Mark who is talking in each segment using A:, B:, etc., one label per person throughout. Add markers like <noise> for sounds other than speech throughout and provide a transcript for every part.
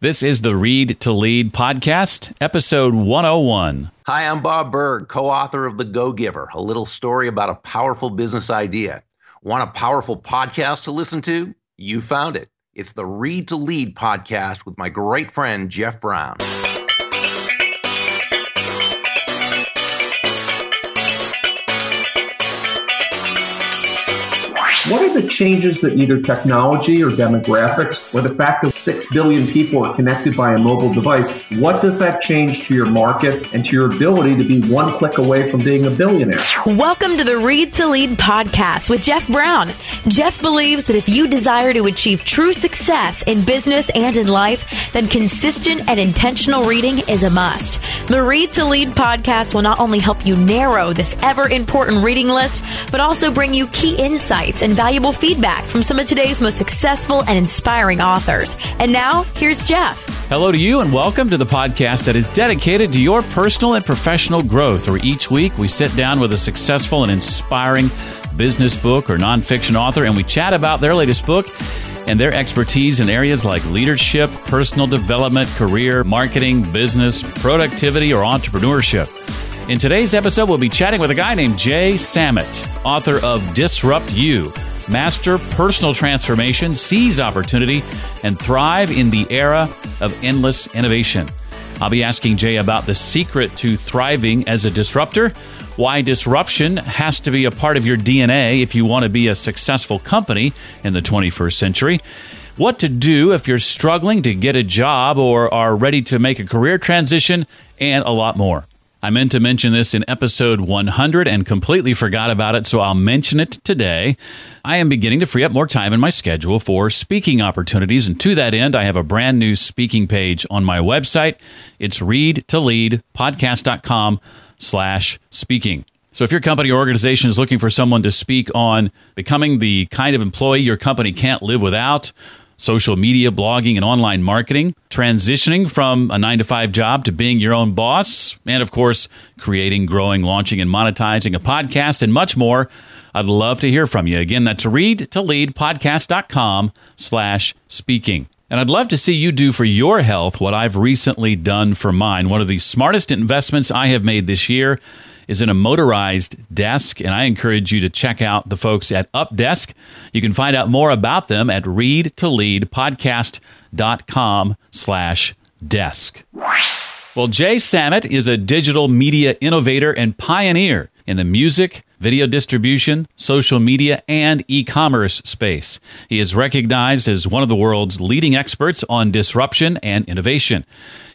A: This is the Read to Lead podcast, episode 101.
B: Hi, I'm Bob Burg, co author of The Go Giver, a little story about a powerful business idea. Want a powerful podcast to listen to? You found it. It's the Read to Lead podcast with my great friend, Jeff Brown.
C: What are the changes that either technology or demographics or the fact that 6 billion people are connected by a mobile device, what does that change to your market and to your ability to be one click away from being a billionaire?
D: Welcome to the Read to Lead podcast with Jeff Brown. Jeff believes that if you desire to achieve true success in business and in life, then consistent and intentional reading is a must. The Read to Lead podcast will not only help you narrow this ever important reading list, but also bring you key insights and valuable feedback from some of today's most successful and inspiring authors. And now, here's Jeff.
A: Hello to you, and welcome to the podcast that is dedicated to your personal and professional growth, where each week we sit down with a successful and inspiring business book or nonfiction author and we chat about their latest book and their expertise in areas like leadership, personal development, career, marketing, business, productivity, or entrepreneurship. In today's episode, we'll be chatting with a guy named Jay Samit, author of Disrupt You master personal transformation, seize opportunity, and thrive in the era of endless innovation. I'll be asking Jay about the secret to thriving as a disruptor, why disruption has to be a part of your DNA if you want to be a successful company in the 21st century, what to do if you're struggling to get a job or are ready to make a career transition, and a lot more. I meant to mention this in episode 100 and completely forgot about it, so I'll mention it today. I am beginning to free up more time in my schedule for speaking opportunities, and to that end, I have a brand new speaking page on my website. It's readtoleadpodcast.com slash speaking. So if your company or organization is looking for someone to speak on becoming the kind of employee your company can't live without, social media, blogging, and online marketing, transitioning from a nine to five job to being your own boss, and of course, creating, growing, launching, and monetizing a podcast and much more. I'd love to hear from you. Again, that's read to lead podcast.com slash speaking. And I'd love to see you do for your health what I've recently done for mine. One of the smartest investments I have made this year is in a motorized desk, and I encourage you to check out the folks at UpDesk. You can find out more about them at readtoleadpodcast.com slash desk. Well, Jay Samit is a digital media innovator and pioneer in the music, video distribution, social media, and e commerce space. He is recognized as one of the world's leading experts on disruption and innovation.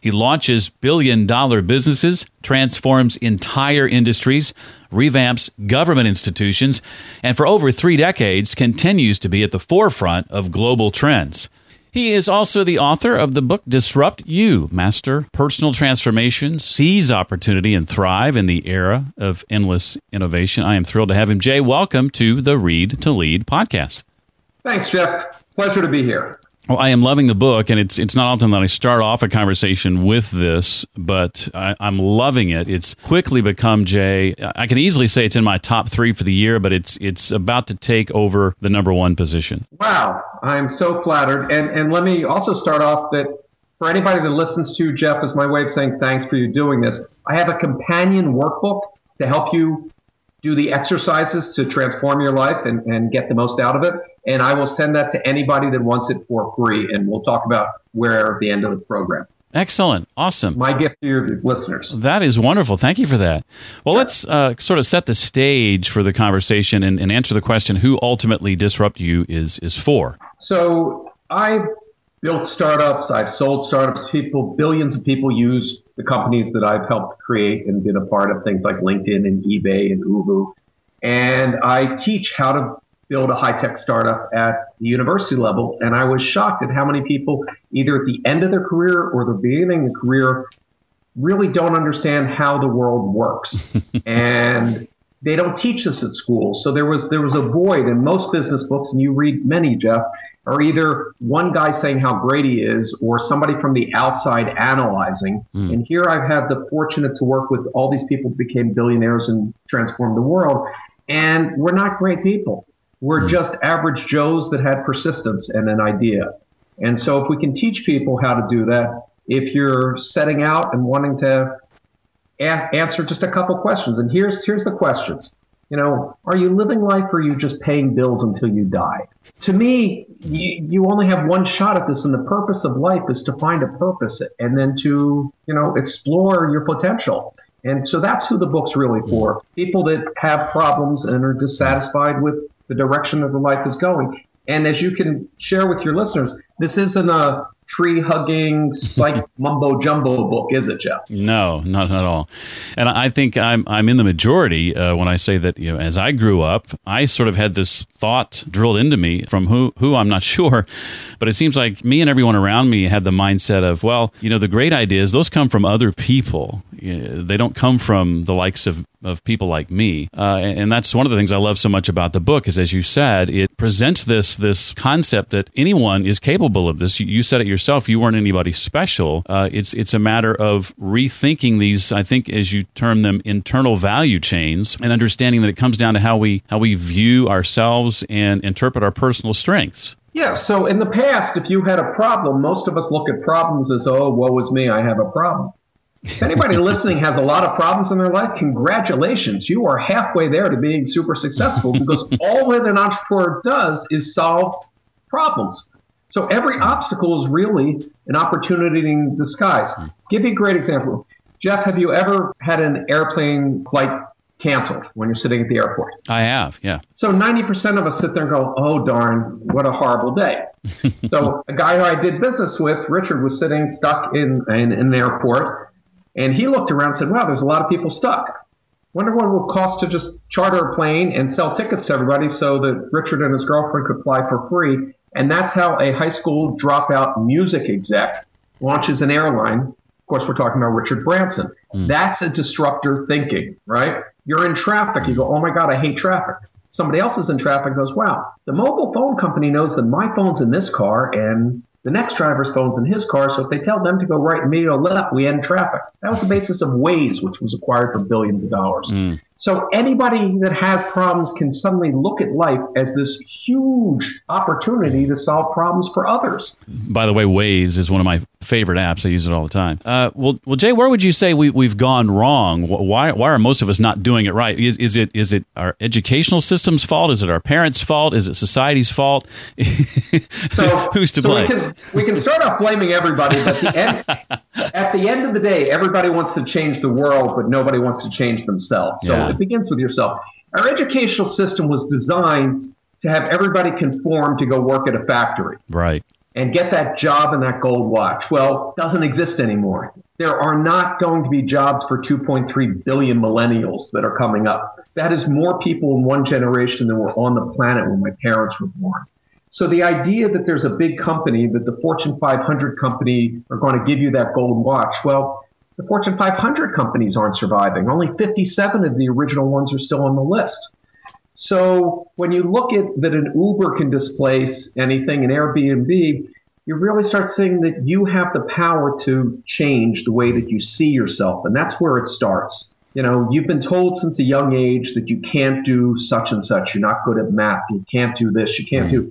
A: He launches billion dollar businesses, transforms entire industries, revamps government institutions, and for over three decades continues to be at the forefront of global trends. He is also the author of the book Disrupt You Master Personal Transformation, Seize Opportunity, and Thrive in the Era of Endless Innovation. I am thrilled to have him. Jay, welcome to the Read to Lead podcast.
C: Thanks, Jeff. Pleasure to be here.
A: Well, I am loving the book, and it's it's not often that I start off a conversation with this, but I, am loving it. It's quickly become Jay. I can easily say it's in my top three for the year, but it's it's about to take over the number one position.
C: Wow, I'm so flattered. And and let me also start off that for anybody that listens to Jeff is my way of saying thanks for you doing this. I have a companion workbook to help you do the exercises to transform your life and, and get the most out of it. And I will send that to anybody that wants it for free. And we'll talk about where at the end of the program.
A: Excellent. Awesome.
C: My gift to your listeners.
A: That is wonderful. Thank you for that. Well, sure. let's uh, sort of set the stage for the conversation and, and answer the question who ultimately Disrupt You is, is for.
C: So I built startups. I've sold startups. People, billions of people use the companies that I've helped create and been a part of things like LinkedIn and eBay and Oohoo. And I teach how to build a high tech startup at the university level. And I was shocked at how many people, either at the end of their career or the beginning of their career, really don't understand how the world works. <laughs> and they don't teach this at school. So there was there was a void in most business books, and you read many, Jeff, are either one guy saying how great he is, or somebody from the outside analyzing. Mm. And here I've had the fortunate to work with all these people who became billionaires and transformed the world, and we're not great people. We're mm. just average Joes that had persistence and an idea. And so if we can teach people how to do that, if you're setting out and wanting to a- answer just a couple questions, and here's here's the questions. You know, are you living life or are you just paying bills until you die? To me, you, you only have one shot at this, and the purpose of life is to find a purpose and then to, you know, explore your potential. And so that's who the book's really for. People that have problems and are dissatisfied with the direction that their life is going. And as you can share with your listeners, this isn't a tree hugging, psych <laughs> mumbo jumbo book, is it, Jeff?
A: No, not at all. And I think I'm I'm in the majority uh, when I say that. You know, as I grew up, I sort of had this thought drilled into me from who who I'm not <laughs> sure, but it seems like me and everyone around me had the mindset of, well, you know, the great ideas those come from other people. They don't come from the likes of of people like me, uh, and that's one of the things I love so much about the book. Is as you said, it presents this this concept that anyone is capable of this. You, you said it yourself. You weren't anybody special. Uh, it's it's a matter of rethinking these. I think, as you term them, internal value chains, and understanding that it comes down to how we how we view ourselves and interpret our personal strengths.
C: Yeah. So in the past, if you had a problem, most of us look at problems as, oh, woe is me, I have a problem. If anybody listening has a lot of problems in their life, congratulations. You are halfway there to being super successful <laughs> because all that an entrepreneur does is solve problems. So every obstacle is really an opportunity in disguise. Give you a great example. Jeff, have you ever had an airplane flight canceled when you're sitting at the airport?
A: I have, yeah.
C: So 90% of us sit there and go, oh, darn, what a horrible day. <laughs> so a guy who I did business with, Richard, was sitting stuck in, in, in an airport and he looked around and said, wow, there's a lot of people stuck. Wonder what it would cost to just charter a plane and sell tickets to everybody so that Richard and his girlfriend could fly for free. And that's how a high school dropout music exec launches an airline. Of course, we're talking about Richard Branson. Mm. That's a disruptor thinking, right? You're in traffic. You go, oh my God, I hate traffic. Somebody else is in traffic goes, wow, the mobile phone company knows that my phone's in this car and the next driver's phone's in his car, so if they tell them to go right and me to left, we end traffic. That was the basis of Waze, which was acquired for billions of dollars. Mm. So anybody that has problems can suddenly look at life as this huge opportunity to solve problems for others.
A: By the way, Waze is one of my favorite apps. I use it all the time. Uh, well, well, Jay, where would you say we, we've gone wrong? Why, why are most of us not doing it right? Is, is it is it our educational system's fault? Is it our parents' fault? Is it society's fault? <laughs> so who's to
C: so
A: blame?
C: We can, we can start off blaming everybody, but the end, <laughs> at the end of the day, everybody wants to change the world, but nobody wants to change themselves. So yeah. It begins with yourself. Our educational system was designed to have everybody conform to go work at a factory.
A: Right.
C: And get that job and that gold watch. Well, doesn't exist anymore. There are not going to be jobs for 2.3 billion millennials that are coming up. That is more people in one generation than were on the planet when my parents were born. So the idea that there's a big company, that the Fortune 500 company are going to give you that gold watch, well, the Fortune 500 companies aren't surviving. Only 57 of the original ones are still on the list. So when you look at that an Uber can displace anything, an Airbnb, you really start seeing that you have the power to change the way that you see yourself. And that's where it starts. You know, you've been told since a young age that you can't do such and such. You're not good at math. You can't do this. You can't do. Mm-hmm.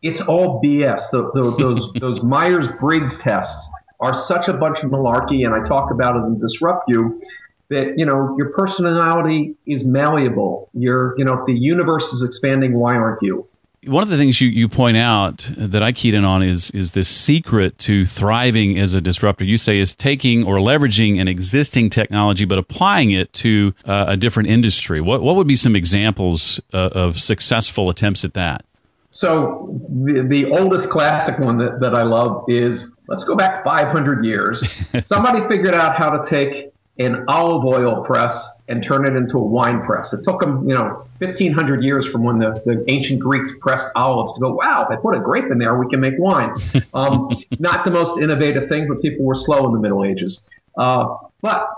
C: It's all BS. The, the, those those Myers Briggs tests are such a bunch of malarkey, and I talk about it and Disrupt You, that, you know, your personality is malleable. You're, you know, if the universe is expanding, why aren't you?
A: One of the things you, you point out that I keyed in on is is this secret to thriving as a disruptor. You say is taking or leveraging an existing technology but applying it to uh, a different industry. What what would be some examples uh, of successful attempts at that?
C: So the, the oldest classic one that, that I love is let's go back 500 years. <laughs> Somebody figured out how to take an olive oil press and turn it into a wine press. It took them, you know, 1500 years from when the, the ancient Greeks pressed olives to go, wow, they put a grape in there, we can make wine. <laughs> Um, not the most innovative thing, but people were slow in the Middle Ages. Uh, but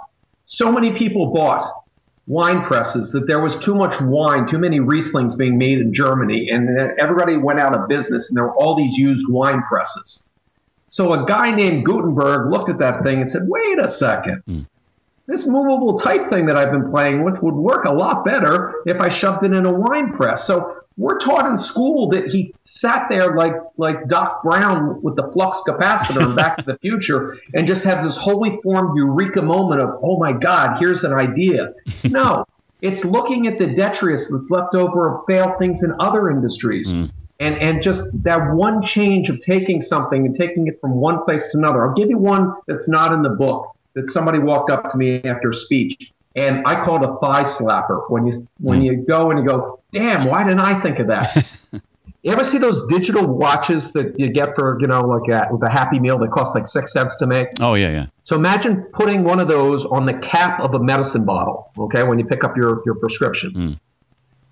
C: so many people bought wine presses that there was too much wine, too many Rieslings being made in Germany, and everybody went out of business, and there were all these used wine presses. So a guy named Gutenberg looked at that thing and said, wait a second. Mm. this movable type thing that I've been playing with would work a lot better if I shoved it in a wine press. So we're taught in school that he sat there like like Doc Brown with the flux capacitor in Back to the <laughs> Future and just has this wholly formed eureka moment of, oh my God, here's an idea. <laughs> No, it's looking at the detritus that's left over of failed things in other industries. Mm. And, and just that one change of taking something and taking it from one place to another. I'll give you one that's not in the book that somebody walked up to me after a speech and I call it a thigh slapper when you when mm. you go and you go, damn, why didn't I think of that? <laughs> you ever see those digital watches that you get for you know like a, with a Happy Meal that costs like six cents to make?
A: Oh yeah, yeah.
C: So imagine putting one of those on the cap of a medicine bottle, okay, when you pick up your your prescription. Mm.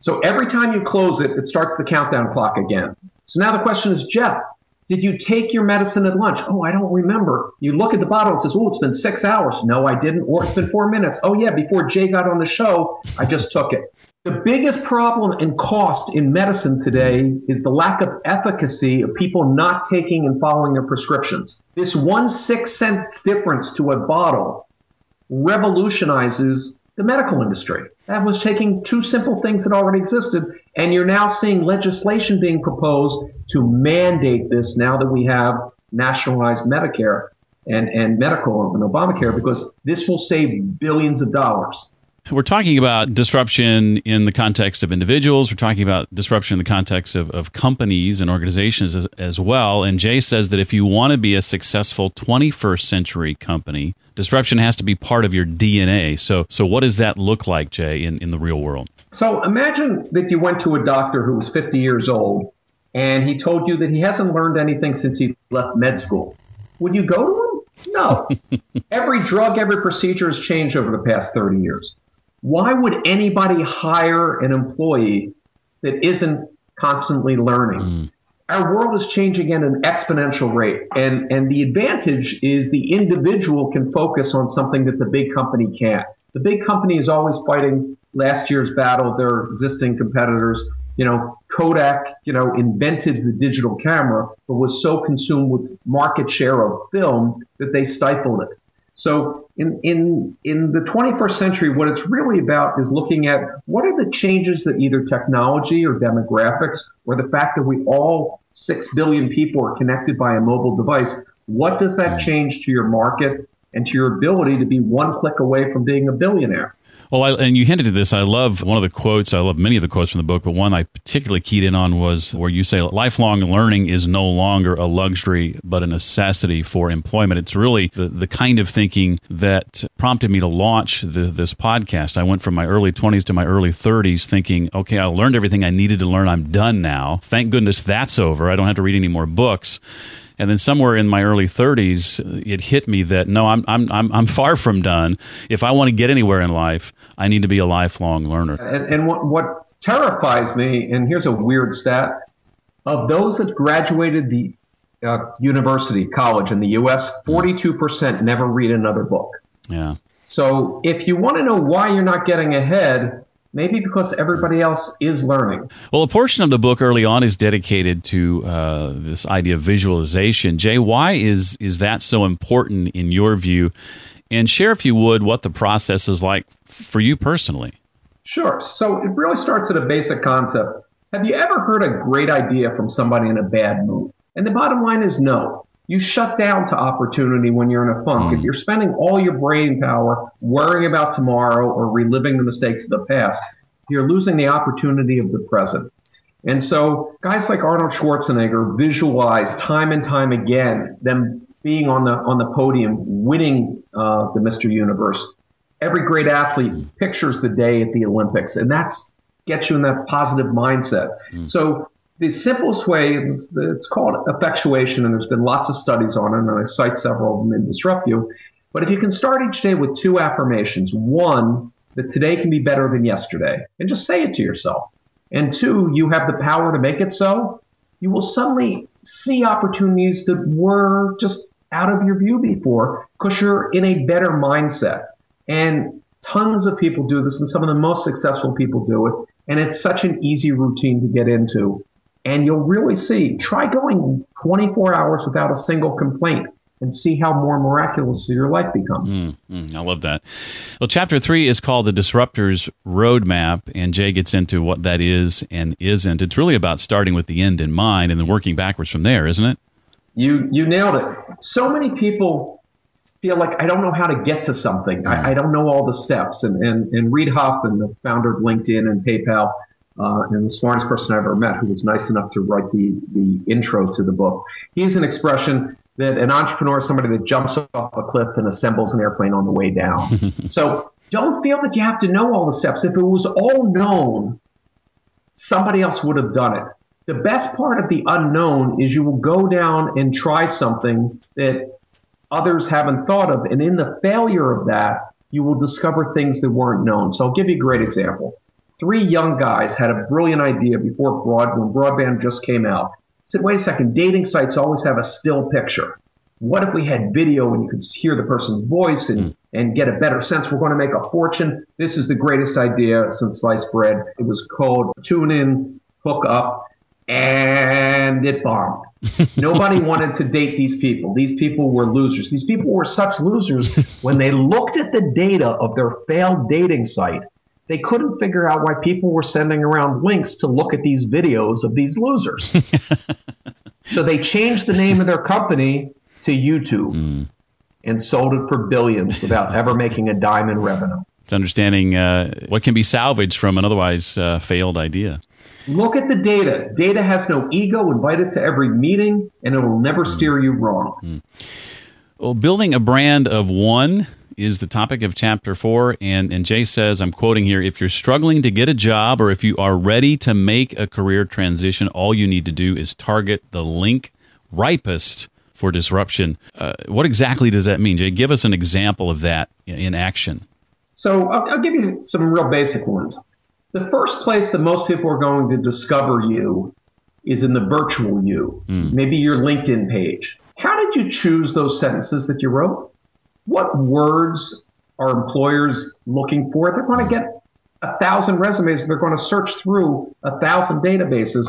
C: So every time you close it, it starts the countdown clock again. So now the question is, Jeff, did you take your medicine at lunch? Oh, I don't remember. You look at the bottle and says, Oh, it's been six hours. No, I didn't. Or it's been four minutes. Oh, yeah, before Jay got on the show, I just took it. The biggest problem and cost in medicine today is the lack of efficacy of people not taking and following their prescriptions. This one six cents difference to a bottle revolutionizes the medical industry. That was taking two simple things that already existed, and you're now seeing legislation being proposed to mandate this now that we have nationalized Medicare and, and medical and Obamacare because this will save billions of dollars.
A: We're talking about disruption in the context of individuals. We're talking about disruption in the context of, of companies and organizations as, as well. And Jay says that if you want to be a successful 21st century company, disruption has to be part of your DNA. So, so what does that look like, Jay, in, in the real world?
C: So imagine that you went to a doctor who was 50 years old and he told you that he hasn't learned anything since he left med school. Would you go to him? No. <laughs> every drug, every procedure has changed over the past 30 years why would anybody hire an employee that isn't constantly learning? Mm. Our world is changing at an exponential rate. And, and the advantage is the individual can focus on something that the big company can't. The big company is always fighting last year's battle, their existing competitors. You know, Kodak, you know, invented the digital camera, but was so consumed with market share of film that they stifled it. So in, in, in the 21st century, what it's really about is looking at what are the changes that either technology or demographics or the fact that we all 6 billion people are connected by a mobile device. What does that change to your market and to your ability to be one click away from being a billionaire?
A: Well, I, and you hinted at this. I love one of the quotes. I love many of the quotes from the book, but one I particularly keyed in on was where you say lifelong learning is no longer a luxury, but a necessity for employment. It's really the, the kind of thinking that prompted me to launch the, this podcast. I went from my early 20s to my early 30s thinking, okay, I learned everything I needed to learn. I'm done now. Thank goodness that's over. I don't have to read any more books. And then somewhere in my early 30s, it hit me that no, I'm, I'm, I'm, I'm far from done. If I want to get anywhere in life, I need to be a lifelong learner.
C: And, and what, what terrifies me, and here's a weird stat of those that graduated the uh, university, college in the U.S., 42% never read another book.
A: Yeah.
C: So if you want to know why you're not getting ahead, Maybe because everybody else is learning.
A: Well, a portion of the book early on is dedicated to uh, this idea of visualization. Jay, why is is that so important in your view? And share, if you would, what the process is like for you personally.
C: Sure. So it really starts at a basic concept. Have you ever heard a great idea from somebody in a bad mood? And the bottom line is no you shut down to opportunity when you're in a funk. Mm. If you're spending all your brain power worrying about tomorrow or reliving the mistakes of the past, you're losing the opportunity of the present. And so guys like Arnold Schwarzenegger visualize time and time again them being on the on the podium, winning uh, the Mr. Universe. Every great athlete pictures the day at the Olympics, and that's gets you in that positive mindset. Mm. So the simplest way is it's called effectuation, and there's been lots of studies on it, and I cite several of them in Disrupt You. But if you can start each day with two affirmations, one, that today can be better than yesterday, and just say it to yourself. And two, you have the power to make it so, you will suddenly see opportunities that were just out of your view before because you're in a better mindset. And tons of people do this, and some of the most successful people do it. And it's such an easy routine to get into and you'll really see. Try going 24 hours without a single complaint. and see how more miraculous your life becomes.
A: Mm, mm, I love that. Well, chapter three is called The Disruptor's Roadmap, and Jay gets into what that is and isn't. It's really about starting with the end in mind and then working backwards from there, isn't it?
C: You, you nailed it. So many people feel like I don't know how to get to something. I, I don't know all the steps. And, and, and Reid Hoffman, the founder of LinkedIn and PayPal, uh, and the smartest person I ever met, who was nice enough to write the, the intro to the book. He's an expression that an entrepreneur is somebody that jumps off a cliff and assembles an airplane on the way down. <laughs> so don't feel that you have to know all the steps. If it was all known, somebody else would have done it. The best part of the unknown is you will go down and try something that others haven't thought of. And in the failure of that, you will discover things that weren't known. So I'll give you a great example. Three young guys had a brilliant idea before broad, when broadband just came out said, wait a second, dating sites always have a still picture. What if we had video and you could hear the person's voice and, mm. and get a better sense? We're going to make a fortune. This is the greatest idea since sliced bread. It was called tune in, hook up, and it bombed. <laughs> Nobody wanted to date these people. These people were losers. These people were such losers <laughs> when they looked at the data of their failed dating site they couldn't figure out why people were sending around links to look at these videos of these losers. <laughs> so they changed the name of their company to YouTube mm. and sold it for billions without ever making a dime in revenue.
A: It's understanding uh, what can be salvaged from an otherwise uh, failed idea.
C: Look at the data. Data has no ego. Invite it to every meeting, and it will never steer you wrong. Mm.
A: Well, building a brand of one is the topic of chapter four. And, and Jay says, I'm quoting here if you're struggling to get a job or if you are ready to make a career transition, all you need to do is target the link ripest for disruption. Uh, what exactly does that mean, Jay? Give us an example of that in action.
C: So I'll, I'll give you some real basic ones. The first place that most people are going to discover you is in the virtual you, mm. maybe your LinkedIn page. How did you choose those sentences that you wrote? What words are employers looking for? They're going to get a thousand resumes. They're going to search through a thousand databases.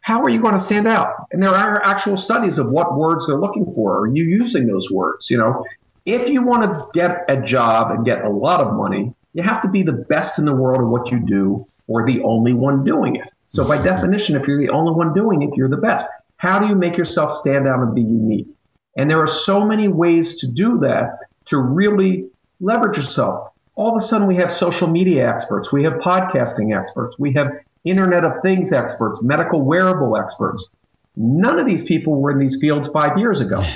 C: How are you going to stand out? And there are actual studies of what words they're looking for. Are you using those words? You know, if you want to get a job and get a lot of money, you have to be the best in the world at what you do or the only one doing it. So by definition, if you're the only one doing it, you're the best. How do you make yourself stand out and be unique? And there are so many ways to do that to really leverage yourself. All of a sudden, we have social media experts, we have podcasting experts, we have Internet of Things experts, medical wearable experts. None of these people were in these fields five years ago. <laughs>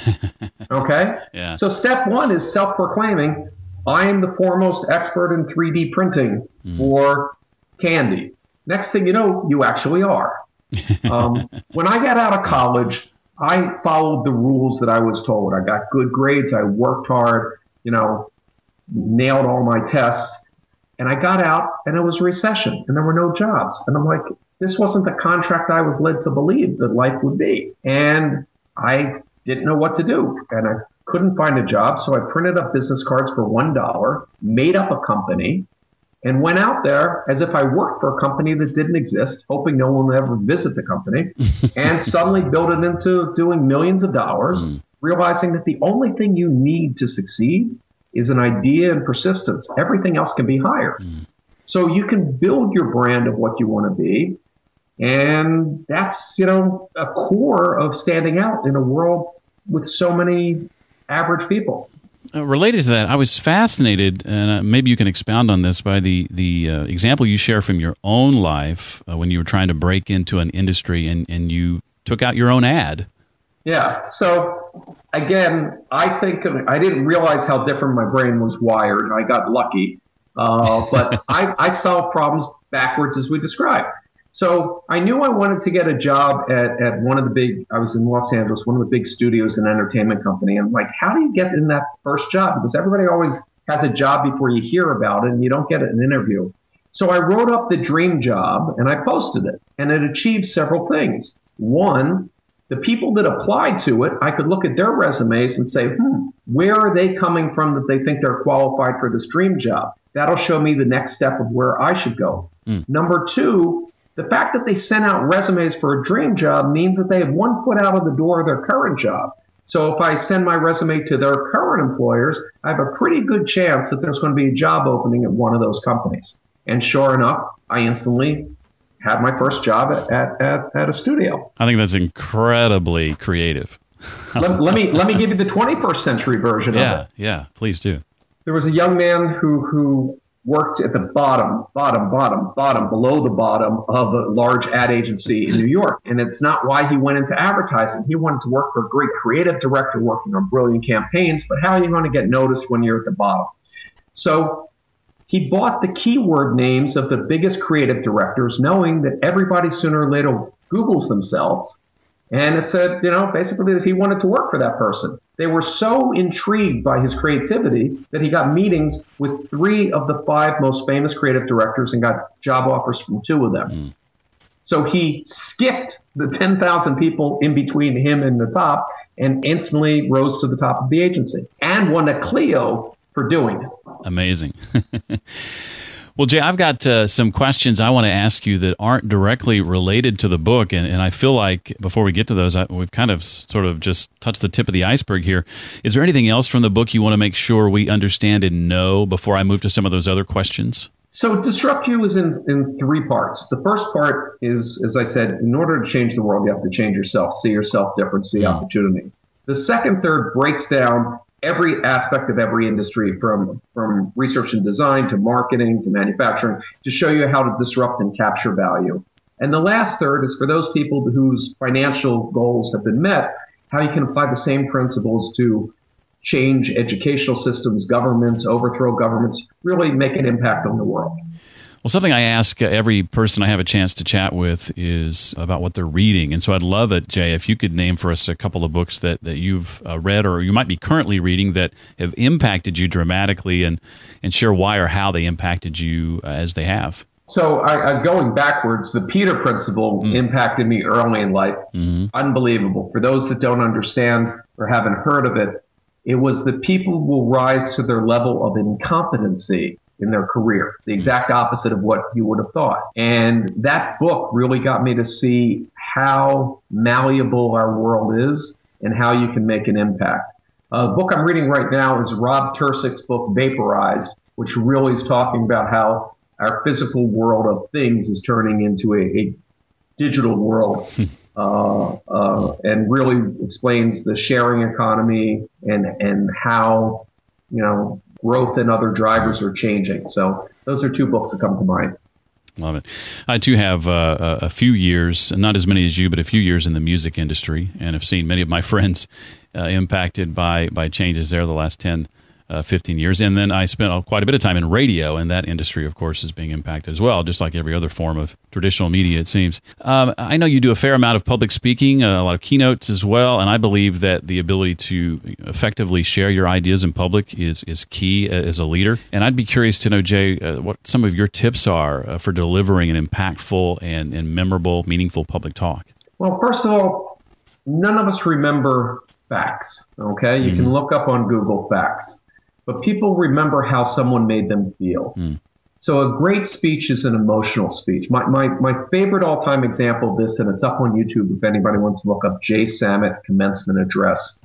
C: Okay? yeah. So, step one is self proclaiming I am the foremost expert in 3D printing mm. for candy. Next thing you know, you actually are. <laughs> Um, when I got out of college, I followed the rules that I was told. I got good grades. I worked hard, you know, nailed all my tests. And I got out and it was recession and there were no jobs. And I'm like, this wasn't the contract I was led to believe that life would be. And I didn't know what to do. And I couldn't find a job. So I printed up business cards for $1, made up a company, and went out there as if I worked for a company that didn't exist, hoping no one would ever visit the company, <laughs> and suddenly built it into doing millions of dollars, mm. realizing that the only thing you need to succeed is an idea and persistence. Everything else can be hired. Mm. So you can build your brand of what you want to be. And that's, you know, a core of standing out in a world with so many average people.
A: Uh, related to that, I was fascinated, and uh, maybe you can expound on this by the the uh, example you share from your own life uh, when you were trying to break into an industry and, and you took out your own ad.
C: Yeah. So again, I think I didn't realize how different my brain was wired. I got lucky, uh, but <laughs> I, I solve problems backwards as we described. So I knew I wanted to get a job at, at one of the big, I was in Los Angeles, one of the big studios and entertainment company. I'm like, how do you get in that first job? Because everybody always has a job before you hear about it and you don't get an interview. So I wrote up the dream job and I posted it and it achieved several things. One, the people that applied to it, I could look at their resumes and say, hmm, where are they coming from that they think they're qualified for this dream job? That'll show me the next step of where I should go. Mm. Number two, the fact that they sent out resumes for a dream job means that they have one foot out of the door of their current job. So if I send my resume to their current employers, I have a pretty good chance that there's going to be a job opening at one of those companies. And sure enough, I instantly had my first job at, at, at a studio.
A: I think that's incredibly creative.
C: let, let, me let me give you the 21st century version
A: yeah,
C: of it.
A: Yeah, please do.
C: There was a young man who who worked at the bottom, bottom, bottom, bottom, below the bottom of a large ad agency in New York. And it's not why he went into advertising. He wanted to work for a great creative director working on brilliant campaigns, but how are you going to get noticed when you're at the bottom? So he bought the keyword names of the biggest creative directors, knowing that everybody sooner or later Googles themselves. And it said, you know, basically that he wanted to work for that person. They were so intrigued by his creativity that he got meetings with three of the five most famous creative directors and got job offers from two of them. Mm. So he skipped the 10,000 people in between him and the top and instantly rose to the top of the agency and won a Clio for doing it.
A: Amazing. <laughs> Well, Jay, I've got uh, some questions I want to ask you that aren't directly related to the book. And, and I feel like before we get to those, I, we've kind of sort of just touched the tip of the iceberg here. Is there anything else from the book you want to make sure we understand and know before I move to some of those other questions?
C: So, Disrupt You is in, in three parts. The first part is, as I said, in order to change the world, you have to change yourself, see yourself different, see mm. opportunity. The second third breaks down every aspect of every industry from from research and design to marketing to manufacturing to show you how to disrupt and capture value. And the last third is for those people whose financial goals have been met, how you can apply the same principles to change educational systems, governments, overthrow governments, really make an impact on the world.
A: Well, something I ask every person I have a chance to chat with is about what they're reading. And so I'd love it, Jay, if you could name for us a couple of books that, that you've uh, read or you might be currently reading that have impacted you dramatically and, and share why or how they impacted you uh, as they have.
C: So, I, I, going backwards, the Peter Principle mm. impacted me early in life. Mm-hmm. Unbelievable. For those that don't understand or haven't heard of it, it was that people will rise to their level of incompetency in their career, the exact opposite of what you would have thought. And that book really got me to see how malleable our world is and how you can make an impact. A book I'm reading right now is Rob Tercek's book, Vaporized, which really is talking about how our physical world of things is turning into a, a digital world. <laughs> uh, uh, and really explains the sharing economy and and how you know growth and other drivers are changing. So those are two books that come to mind.
A: Love it. I too have uh, a few years, not as many as you, but a few years in the music industry, and have seen many of my <laughs> friends uh, impacted by by changes there the last ten uh, 15 years. And then I spent quite a bit of time in radio, and that industry, of course, is being impacted as well, just like every other form of traditional media, it seems. Um, I know you do a fair amount of public speaking, uh, a lot of keynotes as well, and I believe that the ability to effectively share your ideas in public is, is key as a leader. And I'd be curious to know, Jay, uh, what some of your tips are uh, for delivering an impactful and, and memorable, meaningful public talk.
C: Well, first of all, none of us remember facts. Okay, you mm-hmm. can look up on Google facts but people remember how someone made them feel. Mm. So a great speech is an emotional speech. My, my, my favorite all-time example of this, and it's up on YouTube if anybody wants to look up Jay Samit commencement address,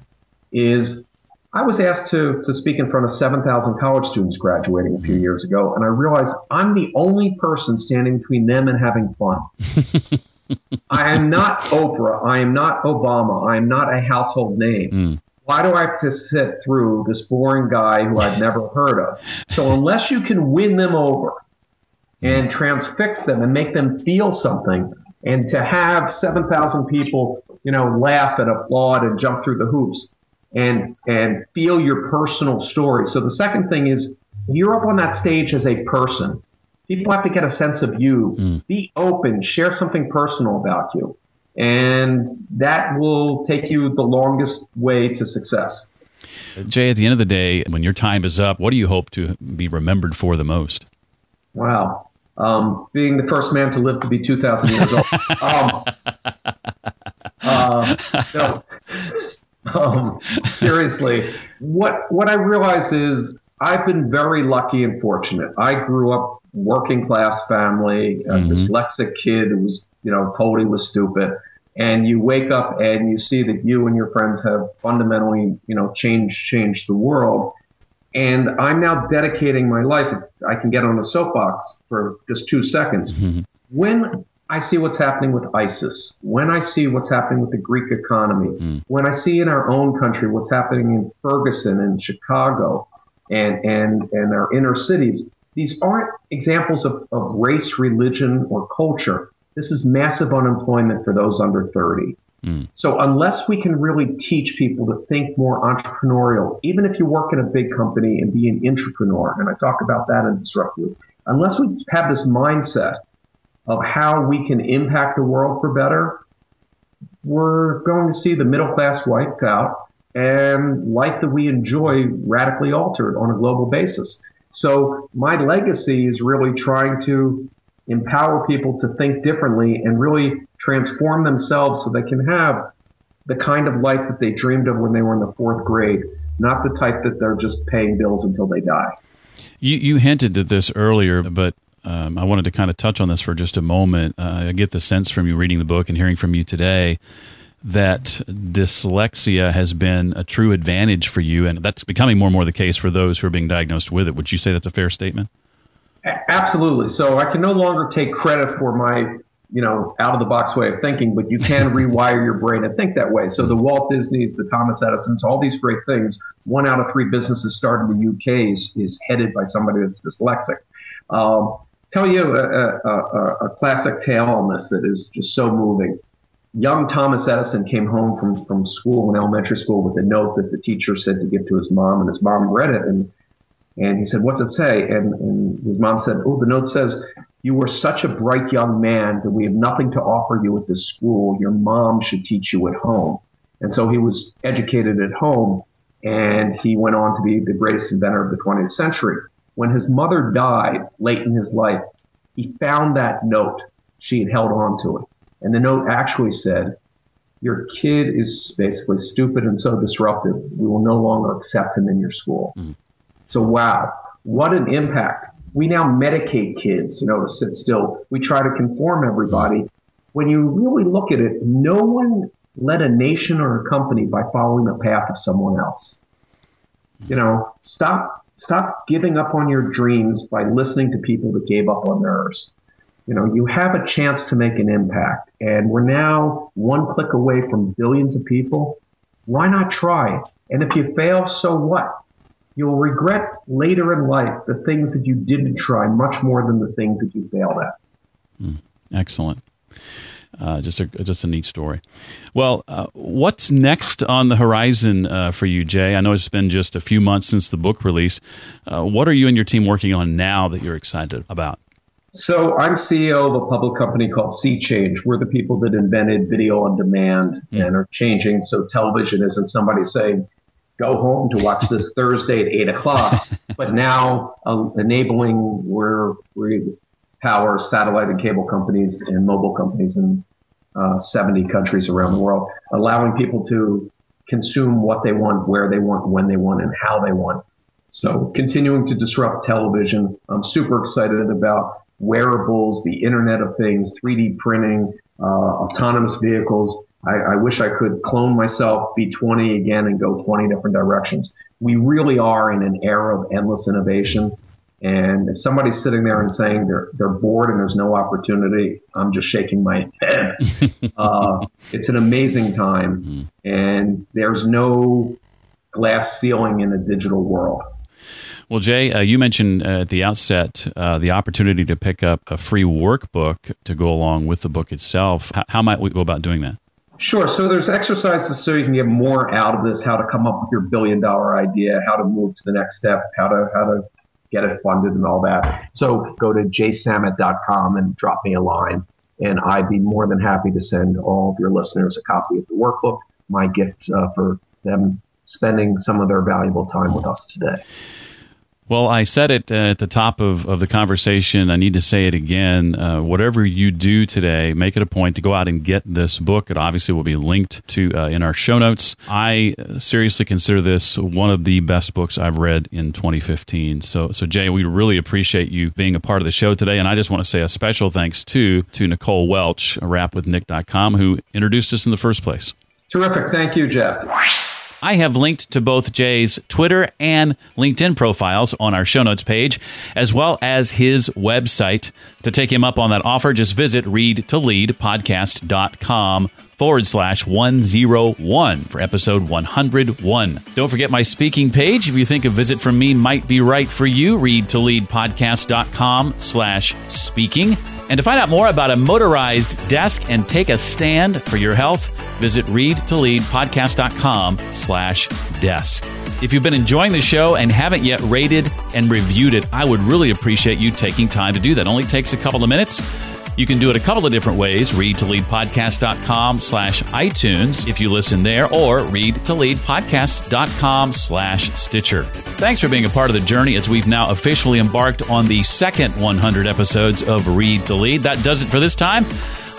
C: is I was asked to, to speak in front of 7,000 college students graduating a few hmm. years ago, and I realized I'm the only person standing between them and having fun. <laughs> I am not Oprah. I am not Obama. I am not a household name. Mm why do I have to sit through this boring guy who I've never heard of? So unless you can win them over and transfix them and make them feel something, and to have 7,000 people, you know, laugh and applaud and jump through the hoops and, and feel your personal story. So the second thing is you're up on that stage as a person. People have to get a sense of you. Mm. Be open, share something personal about you and that will take you the longest way to success.
A: Jay, at the end of the day, when your time is up, what do you hope to be remembered for the most?
C: Wow. Um, being the first man to live to be 2,000 years old. <laughs> um, uh, no, um, seriously, what, what I realize is I've been very lucky and fortunate. I grew up working class family, a mm-hmm. dyslexic kid who was, you know, told he was stupid. And you wake up and you see that you and your friends have fundamentally, you know, changed changed the world. And I'm now dedicating my life. I can get on a soapbox for just two seconds. Mm-hmm. When I see what's happening with ISIS, when I see what's happening with the Greek economy, mm. when I see in our own country what's happening in Ferguson and Chicago and, and, and our inner cities, these aren't examples of, of race, religion, or culture. This is massive unemployment for those under 30. Mm. So unless we can really teach people to think more entrepreneurial, even if you work in a big company and be an entrepreneur, and I talk about that in Disrupt You, unless we have this mindset of how we can impact the world for better, we're going to see the middle class wiped out and life that we enjoy radically altered on a global basis. So my legacy is really trying to empower people to think differently and really transform themselves so they can have the kind of life that they dreamed of when they were in the fourth grade, not the type that they're just paying bills until they die.
A: You, you hinted at this earlier, but um, I wanted to kind of touch on this for just a moment. Uh, I get the sense from you reading the book and hearing from you today that dyslexia has been a true advantage for you, and that's becoming more and more the case for those who are being diagnosed with it. Would you say that's a fair statement?
C: Absolutely. So I can no longer take credit for my, you know, out of the box way of thinking, but you can <laughs> rewire your brain and think that way. So the Walt Disneys, the Thomas Edisons, all these great things. One out of three businesses started in the UK is, is headed by somebody that's dyslexic. Um, tell you a, a, a, classic tale on this that is just so moving. Young Thomas Edison came home from, from school, in elementary school, with a note that the teacher said to give to his mom, and his mom read it, and and he said, "What's it say?" And, and his mom said, "Oh, the note says." You were such a bright young man that we have nothing to offer you at this school. Your mom should teach you at home. And so he was educated at home and he went on to be the greatest inventor of the 20th century. When his mother died late in his life, he found that note. She had held on to it. And the note actually said, your kid is basically stupid and so disruptive. We will no longer accept him in your school. Mm. So wow, what an impact. We now medicate kids, you know, to sit still. We try to conform everybody. When you really look at it, no one led a nation or a company by following the path of someone else. You know, stop Stop giving up on your dreams by listening to people that gave up on theirs. You know, you have a chance to make an impact and we're now one click away from billions of people. Why not try? And if you fail, so what? You'll regret later in life the things that you didn't try much more than the things that you failed at.
A: Mm, excellent. Uh, just a just a neat story. Well, uh, what's next on the horizon uh, for you, Jay? I know it's been just a few months since the book released. Uh, what are you and your team working on now that you're excited about?
C: So I'm CEO of a public company called SeaChange. We're the people that invented video on demand mm. and are changing. So television isn't somebody saying, go home to watch this <laughs> Thursday at eight o'clock, but now uh, enabling where we power satellite and cable companies and mobile companies in uh, 70 countries around the world, allowing people to consume what they want, where they want, when they want, and how they want. So continuing to disrupt television. I'm super excited about wearables, the Internet of Things, 3D printing, uh, autonomous vehicles. I, I, wish I could clone myself, be 20 again, and go 20 different directions. We really are in an era of endless innovation. And if somebody's sitting there and saying they're they're bored and there's no opportunity, I'm just shaking my head. <laughs> uh, it's an amazing time, mm-hmm. and there's no glass ceiling in a digital world.
A: Well, Jay, uh, you mentioned uh, at the outset uh, the opportunity to pick up a free workbook to go along with the book itself. How, how might we go about doing that?
C: Sure. So there's exercises so you can get more out of this, how to come up with your billion dollar idea, how to move to the next step, how to how to get it funded and all that. So go to jaysamit.com and drop me a line. And I'd be more than happy to send all of your listeners a copy of the workbook, my gift uh, for them spending some of their valuable time with us today.
A: Well, I said it uh, at the top of, of the conversation. I need to say it again. Uh, whatever you do today, make it a point to go out and get this book. It obviously will be linked to uh, in our show notes. I seriously consider this one of the best books I've read in 2015. So, so Jay, we really appreciate you being a part of the show today. And I just want to say a special thanks to to Nicole Welch, rapwithnick.com, who introduced us in the first place.
C: Terrific. Thank you, Jeff.
A: I have linked to both Jay's Twitter and LinkedIn profiles on our show notes page, as well as his website. To take him up on that offer, just visit readtoleadpodcast.com forward slash 101 for episode 101. Don't forget my speaking page. If you think a visit from me might be right for you, readtoleadpodcast.com slash speaking. And to find out more about a motorized desk and take a stand for your health, visit readtoleadpodcast.com slash desk. If you've been enjoying the show and haven't yet rated and reviewed it, I would really appreciate you taking time to do that. Only takes a couple of minutes. You can do it a couple of different ways. readtoleadpodcast.com slash iTunes if you listen there, or readtoleadpodcast.com slash Stitcher. Thanks for being a part of the journey as we've now officially embarked on the second 100 episodes of Read to Lead. That does it for this time.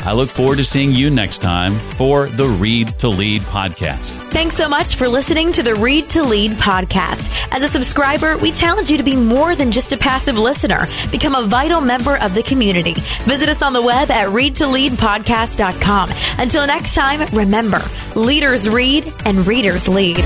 A: I look forward to seeing you next time for the Read to Lead podcast.
D: Thanks so much for listening to the Read to Lead podcast. As a subscriber, we challenge you to be more than just a passive listener. Become a vital member of the community. Visit us on the web at readtoleadpodcast.com. Until next time, remember, leaders read and readers lead.